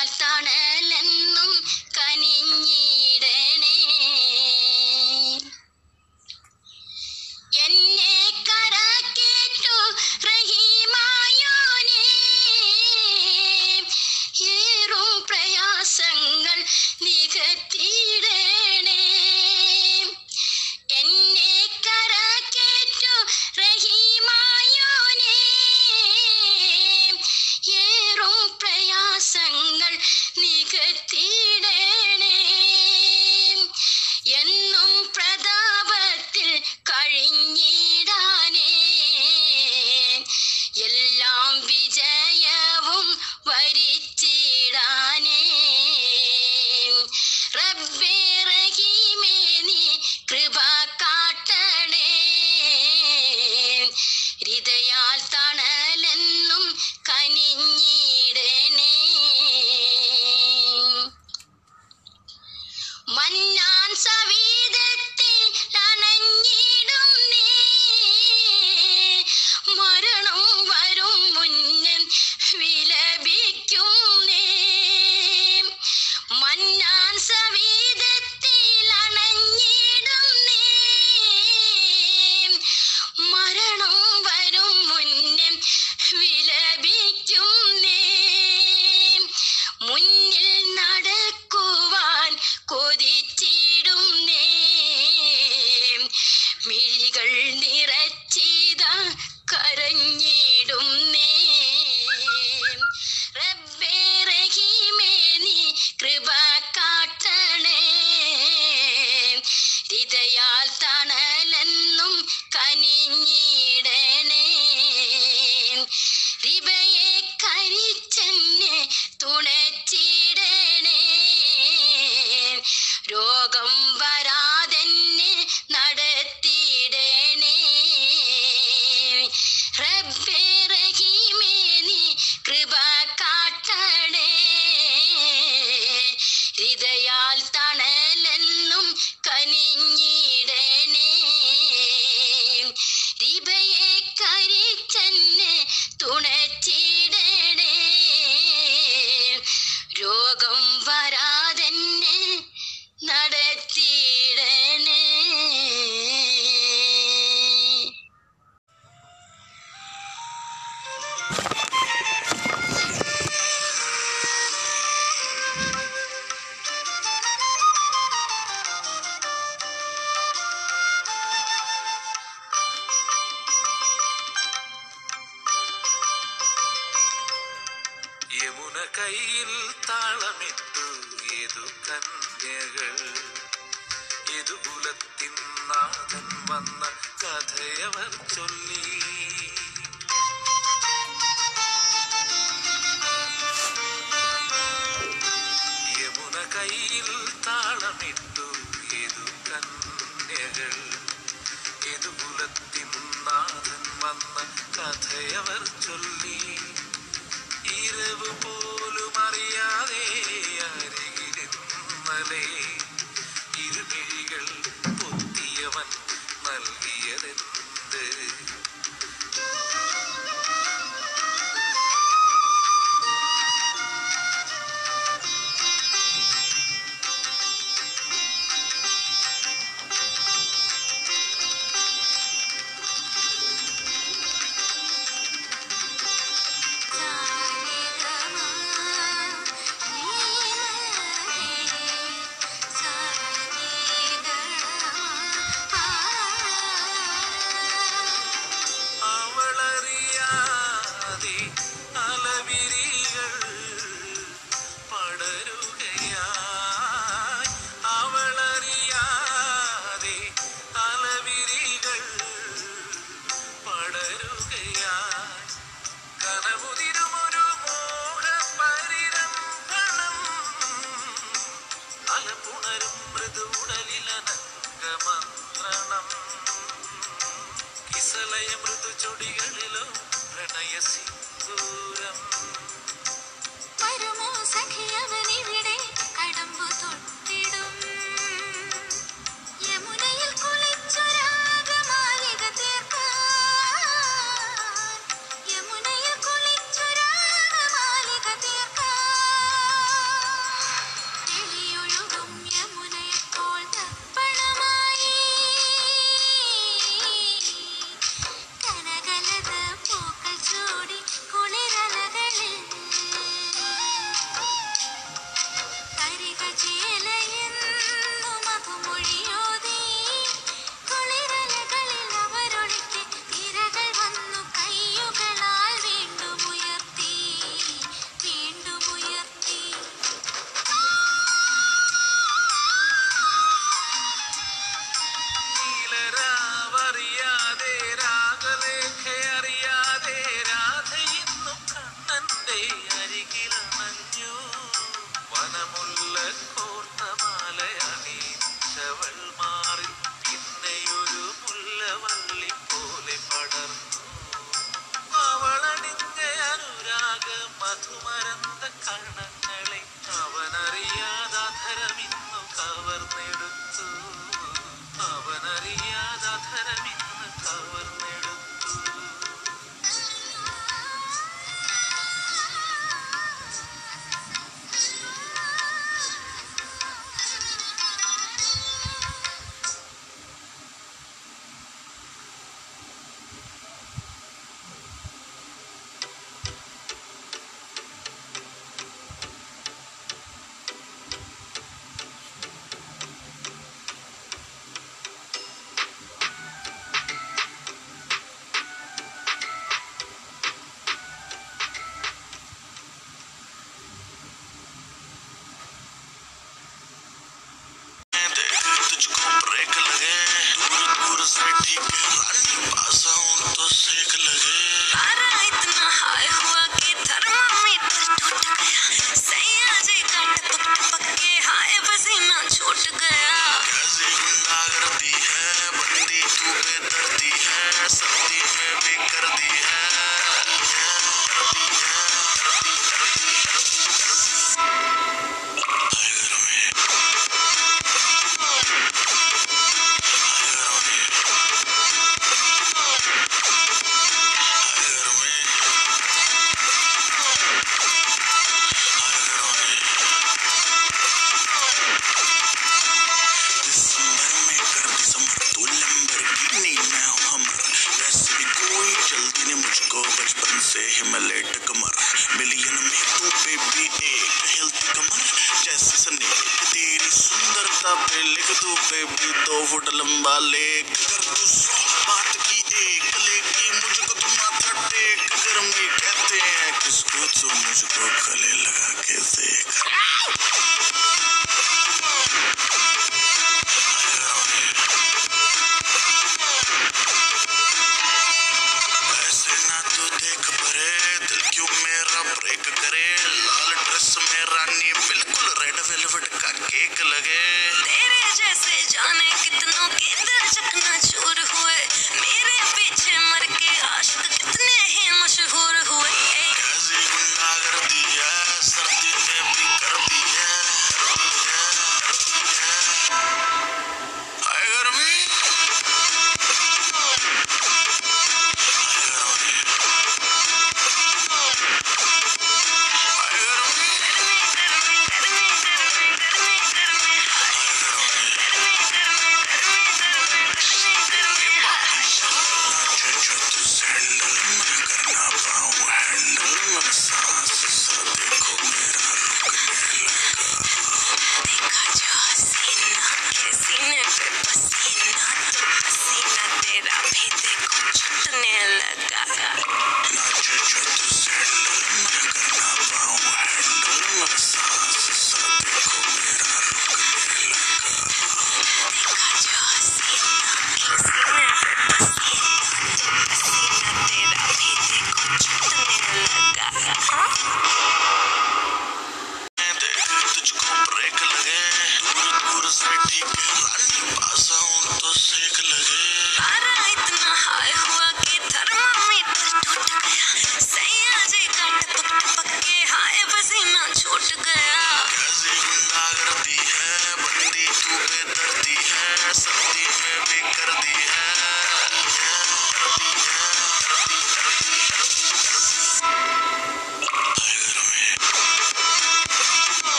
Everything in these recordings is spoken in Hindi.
வாழ்த்தான griten கரவித்து கவரும் दो फुट लंबा लेक। बात की एक लेकी, मुझको तुम माथा टेक। घर में कहते हैं किसको तो मुझको गले लगा के देख? तो बिल्कुल रेड वेलवेट का केक लगे। तेरे जैसे जाने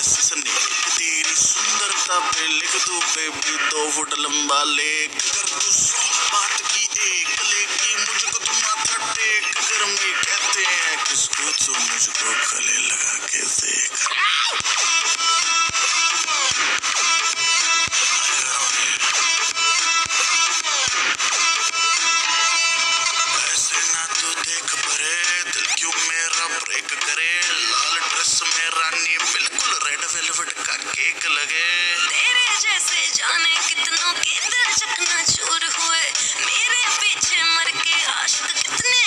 ऐसी सन्नी तेरी सुंदरता पे लिख दू बेबी, दो फुट लंबा लेख कर तू सौ बात की एक लेगी मुझको माथा टेक। कहते हैं किसको तो मुझको गले लगा के देख। करे? लाल ड्रेस में रानी ठीक लगे। तेरे जैसे जाने कितनों के दिल चकना चूर हुए। मेरे पीछे मर के आशिक कितने